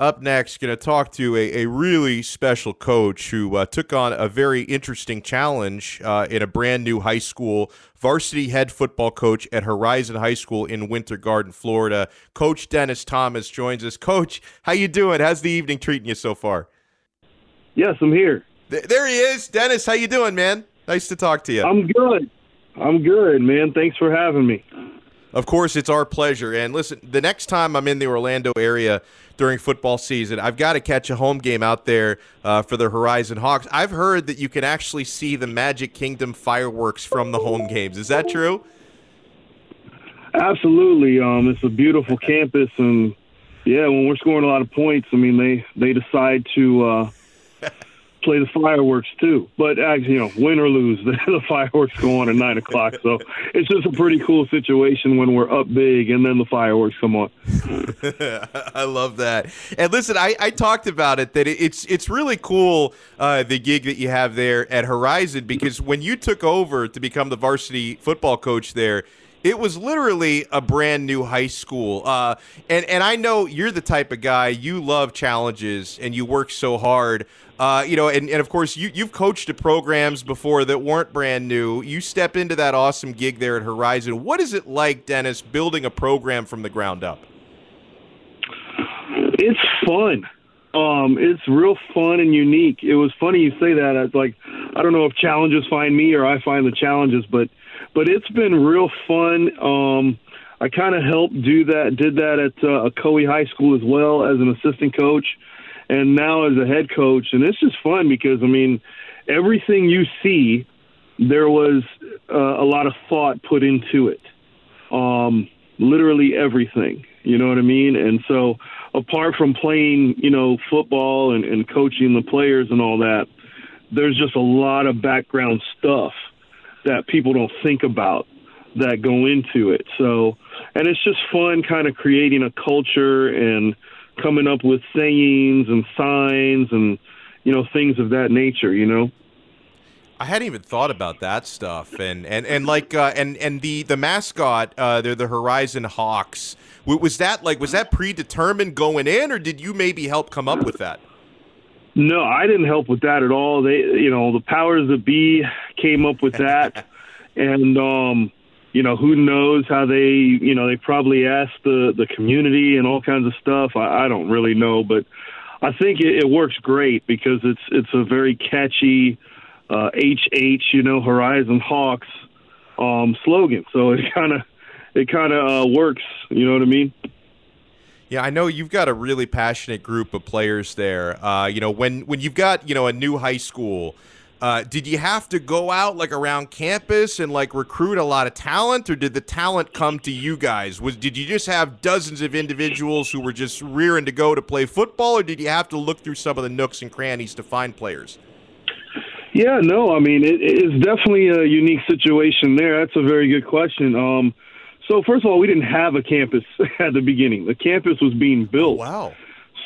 Up next, going to talk to a, a really special coach who uh, took on a very interesting challenge uh, in a brand new high school varsity head football coach at Horizon High School in Winter Garden, Florida. Coach Dennis Thomas joins us. Coach, how you doing? How's the evening treating you so far? Yes, I'm here. Th- there he is, Dennis. How you doing, man? Nice to talk to you. I'm good. I'm good, man. Thanks for having me. Of course, it's our pleasure. And listen, the next time I'm in the Orlando area during football season, I've got to catch a home game out there uh, for the Horizon Hawks. I've heard that you can actually see the Magic Kingdom fireworks from the home games. Is that true? Absolutely. Um, it's a beautiful campus, and yeah, when we're scoring a lot of points, I mean, they they decide to. Uh, play the fireworks too. But actually, you know, win or lose, the, the fireworks go on at nine o'clock. So it's just a pretty cool situation when we're up big and then the fireworks come on. I love that. And listen, I, I talked about it that it's it's really cool uh, the gig that you have there at Horizon because when you took over to become the varsity football coach there. It was literally a brand new high school, uh, and and I know you're the type of guy you love challenges and you work so hard. Uh, you know, and, and of course, you, you've coached at programs before that weren't brand new. You step into that awesome gig there at Horizon. What is it like, Dennis, building a program from the ground up? It's fun. Um, it's real fun and unique. It was funny you say that. It's like I don't know if challenges find me or I find the challenges, but but it's been real fun. Um, I kind of helped do that, did that at uh, Coe High School as well as an assistant coach and now as a head coach, and it's just fun because I mean, everything you see, there was uh, a lot of thought put into it. Um, literally everything, you know what I mean? And so, apart from playing, you know, football and, and coaching the players and all that, there's just a lot of background stuff that people don't think about that go into it. So, and it's just fun kind of creating a culture and coming up with sayings and signs and you know things of that nature. You know. I hadn't even thought about that stuff, and and and like uh, and and the the mascot, uh, they're the Horizon Hawks. Was that like was that predetermined going in, or did you maybe help come up with that? No, I didn't help with that at all. They, you know, the powers that be came up with that, and um, you know, who knows how they, you know, they probably asked the the community and all kinds of stuff. I, I don't really know, but I think it, it works great because it's it's a very catchy uh, HH, you know, Horizon Hawks um, slogan. So it kind of it kind of uh, works. You know what I mean? Yeah, I know you've got a really passionate group of players there. Uh, you know, when when you've got you know a new high school uh, did you have to go out like around campus and like recruit a lot of talent, or did the talent come to you guys? Was did you just have dozens of individuals who were just rearing to go to play football, or did you have to look through some of the nooks and crannies to find players? Yeah, no, I mean it, it's definitely a unique situation there. That's a very good question. Um, so first of all, we didn't have a campus at the beginning. The campus was being built. Oh, wow.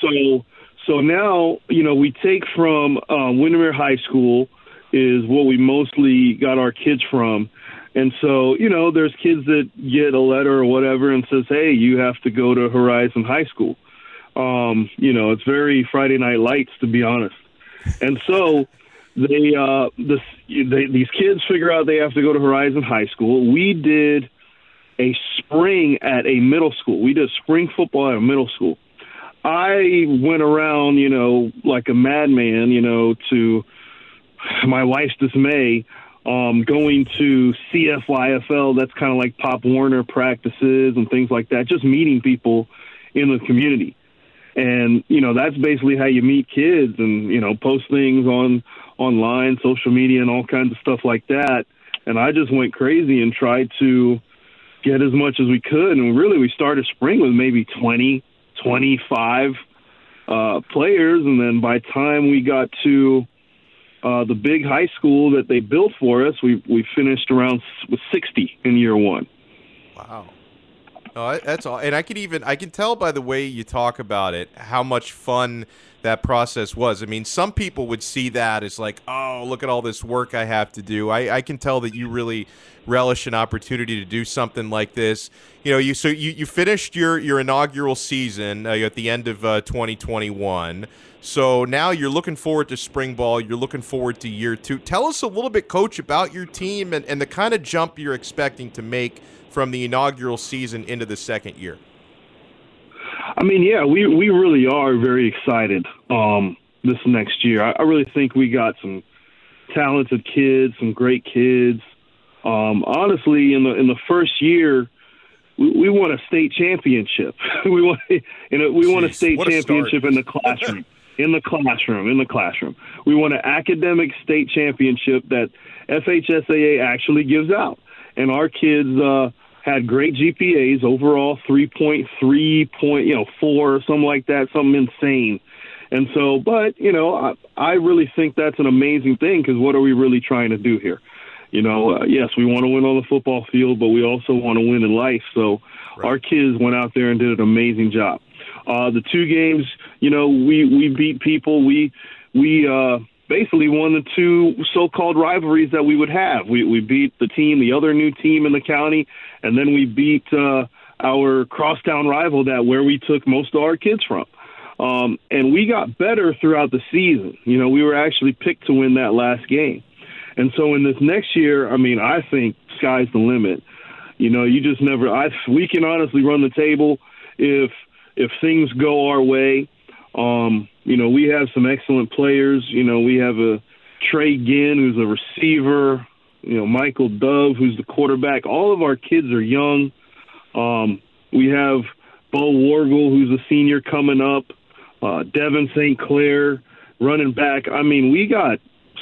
So so now you know we take from um, Windermere High School is what we mostly got our kids from. And so, you know, there's kids that get a letter or whatever and says, "Hey, you have to go to Horizon High School." Um, you know, it's very Friday Night Lights, to be honest. And so, they, uh, this, they, these kids figure out they have to go to Horizon High School. We did a spring at a middle school. We did spring football at a middle school. I went around, you know, like a madman, you know, to my wife's dismay, um, going to CFYFL, that's kind of like Pop Warner practices and things like that, just meeting people in the community. And, you know, that's basically how you meet kids and, you know, post things on online, social media, and all kinds of stuff like that. And I just went crazy and tried to get as much as we could. And really, we started spring with maybe 20, 25 uh, players. And then by time we got to uh, the big high school that they built for us, we we finished around with 60 in year one. Wow. Oh, that's all. And I can even I can tell by the way you talk about it how much fun that process was. I mean, some people would see that as like, oh, look at all this work I have to do. I, I can tell that you really relish an opportunity to do something like this. You know, you so you, you finished your your inaugural season uh, at the end of uh, 2021. So now you're looking forward to spring ball. You're looking forward to year two. Tell us a little bit, coach, about your team and, and the kind of jump you're expecting to make from the inaugural season into the second year. I mean, yeah, we we really are very excited um, this next year. I, I really think we got some talented kids, some great kids. Um, honestly, in the in the first year, we, we won a state championship. we won, you know, we Jeez, won a state championship in the classroom. in the classroom, in the classroom, we won an academic state championship that FHSAA actually gives out, and our kids. Uh, had great GPAs overall, three point three point, you know, four, something like that, something insane. And so, but you know, I, I really think that's an amazing thing because what are we really trying to do here? You know, uh, yes, we want to win on the football field, but we also want to win in life. So, right. our kids went out there and did an amazing job. Uh, the two games, you know, we we beat people. We we uh, basically won the two so-called rivalries that we would have. We we beat the team, the other new team in the county, and then we beat uh, our crosstown rival that where we took most of our kids from. Um, and we got better throughout the season. You know, we were actually picked to win that last game. And so in this next year, I mean, I think sky's the limit. You know, you just never. I we can honestly run the table if if things go our way. Um, you know, we have some excellent players. You know, we have a Trey Ginn who's a receiver. You know, Michael Dove who's the quarterback. All of our kids are young. Um, we have Bo Wargle who's a senior coming up. Uh, Devin St. Clair running back. I mean, we got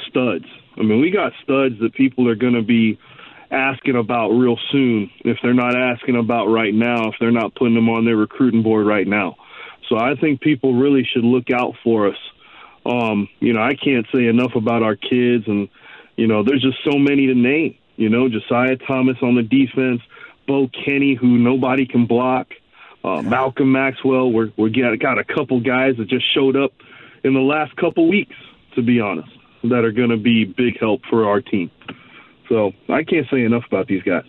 studs. I mean, we got studs that people are going to be asking about real soon if they're not asking about right now, if they're not putting them on their recruiting board right now. So I think people really should look out for us. Um, you know, I can't say enough about our kids, and you know, there's just so many to name. You know, Josiah Thomas on the defense, Bo Kenny, who nobody can block, uh, Malcolm Maxwell. We're we got got a couple guys that just showed up in the last couple weeks, to be honest, that are going to be big help for our team. So I can't say enough about these guys.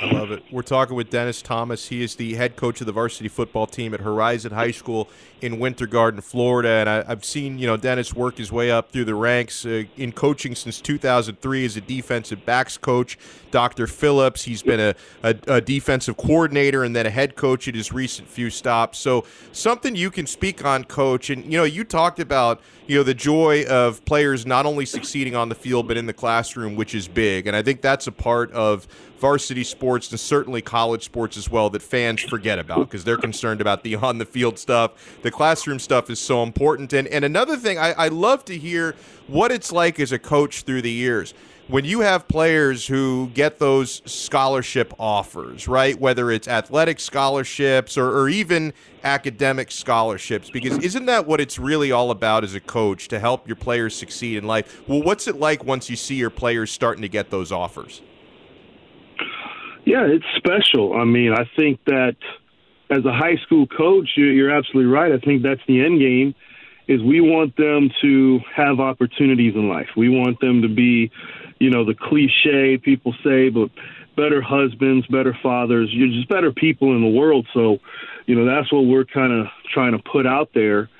I love it. We're talking with Dennis Thomas. He is the head coach of the varsity football team at Horizon High School in Winter Garden, Florida. And I, have seen, you know, Dennis work his way up through the ranks uh, in coaching since 2003 as a defensive backs coach. Dr. Phillips, he's been a, a, a defensive coordinator and then a head coach at his recent few stops. So something you can speak on, coach. And, you know, you talked about, you know, the joy of players not only succeeding on the field, but in the classroom, which is big. And I think that's a part of varsity sports and certainly college sports as well that fans forget about because they're concerned about the on the field stuff. The classroom stuff is so important. And and another thing, I, I love to hear what it's like as a coach through the years when you have players who get those scholarship offers, right? Whether it's athletic scholarships or, or, even academic scholarships, because isn't that what it's really all about as a coach to help your players succeed in life? Well, what's it like once you see your players starting to get those offers? Yeah, it's special. I mean, I think that as a high school coach, you're absolutely right. I think that's the end game. Is we want them to have opportunities in life. We want them to be, you know, the cliche people say, but better husbands, better fathers, you're just better people in the world. So, you know, that's what we're kind of trying to put out there.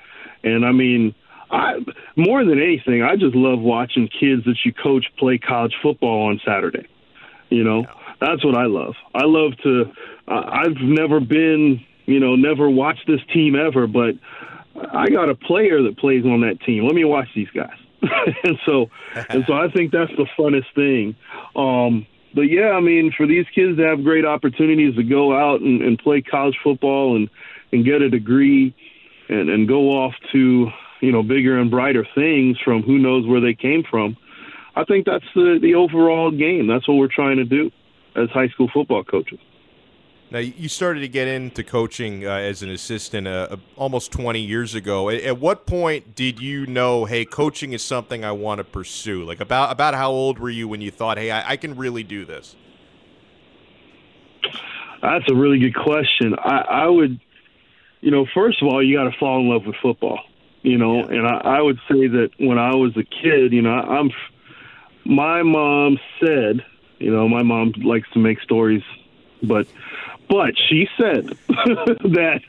And I mean, I more than anything, I just love watching kids that you coach play college football on Saturday. You know, that's what I love. I love to. Uh, I've never been you know, never watched this team ever, but I got a player that plays on that team. Let me watch these guys. and so, and so I think that's the funnest thing. Um, but yeah, I mean, for these kids to have great opportunities to go out and, and play college football and and get a degree and and go off to you know bigger and brighter things from who knows where they came from. I think that's the the overall game. That's what we're trying to do as high school football coaches. Now, you started to get into coaching uh, as an assistant uh, uh almost 20 years ago. At, at, what point did you know, hey, coaching is something I want to pursue? Like, about about how old were you when you thought, hey, I, I can really do this? That's a really good question. I, I would, you know, first of all, you got to fall in love with football, you know, yeah. and I, I would say that when I was a kid, you know, I'm, my mom said, you know, my mom likes to make stories, but but she said that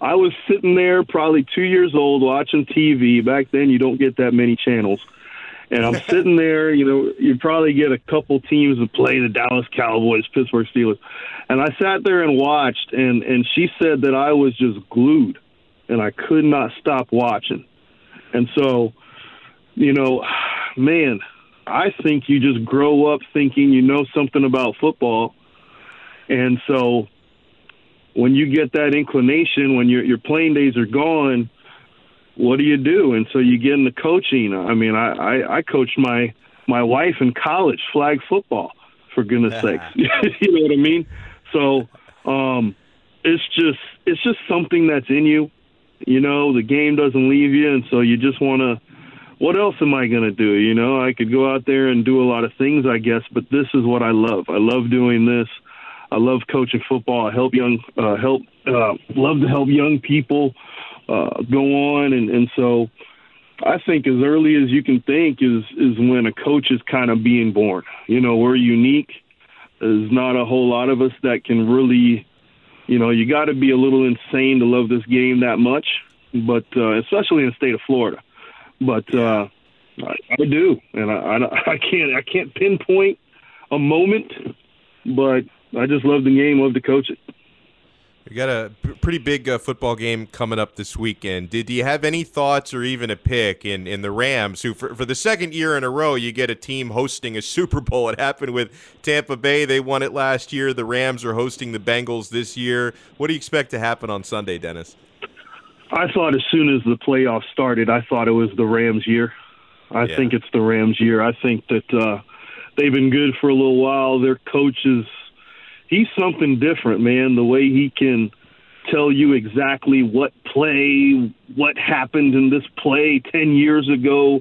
I was sitting there, probably two years old, watching TV. Back then, you don't get that many channels. And I'm sitting there, you know, you probably get a couple teams that play the Dallas Cowboys, Pittsburgh Steelers. And I sat there and watched, and, and she said that I was just glued and I could not stop watching. And so, you know, man, I think you just grow up thinking you know something about football. And so when you get that inclination, when your your playing days are gone, what do you do? And so you get into coaching. I mean, I I, I coached my my wife in college flag football for goodness sakes. you know what I mean? So um, it's just it's just something that's in you. You know, the game doesn't leave you, and so you just want to. What else am I going to do? You know, I could go out there and do a lot of things, I guess, but this is what I love. I love doing this. I love coaching football. I help young, uh, help, uh, love to help young people uh, go on, and and so I think as early as you can think is is when a coach is kind of being born. You know, we're unique. There's not a whole lot of us that can really, you know, you got to be a little insane to love this game that much, but uh, especially in the state of Florida. But uh, I, I do, and I, I, I can't I can't pinpoint a moment, but I just love the game, love to coach it. We got a pretty big uh, football game coming up this weekend. Did you have any thoughts or even a pick in, in the Rams, who for, for the second year in a row you get a team hosting a Super Bowl? It happened with Tampa Bay; they won it last year. The Rams are hosting the Bengals this year. What do you expect to happen on Sunday, Dennis? I thought as soon as the playoffs started, I thought it was the Rams' year. I yeah. think it's the Rams' year. I think that uh, they've been good for a little while. Their coaches – he's something different, man. The way he can tell you exactly what play, what happened in this play 10 years ago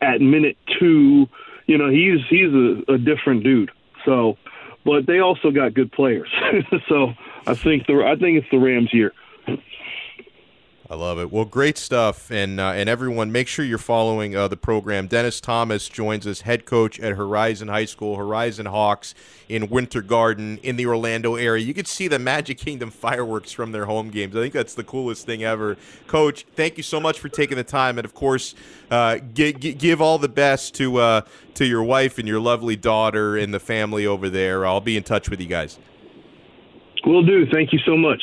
at minute 2, you know, he's he's a, a different dude. So, but they also got good players. so, I think the I think it's the Rams year. I love it. Well, great stuff, and uh, and everyone, make sure you're following uh, the program. Dennis Thomas joins us, head coach at Horizon High School, Horizon Hawks in Winter Garden in the Orlando area. You could see the Magic Kingdom fireworks from their home games. I think that's the coolest thing ever. Coach, thank you so much for taking the time, and of course, uh, g- g- give all the best to uh, to your wife and your lovely daughter and the family over there. I'll be in touch with you guys. Will do. Thank you so much.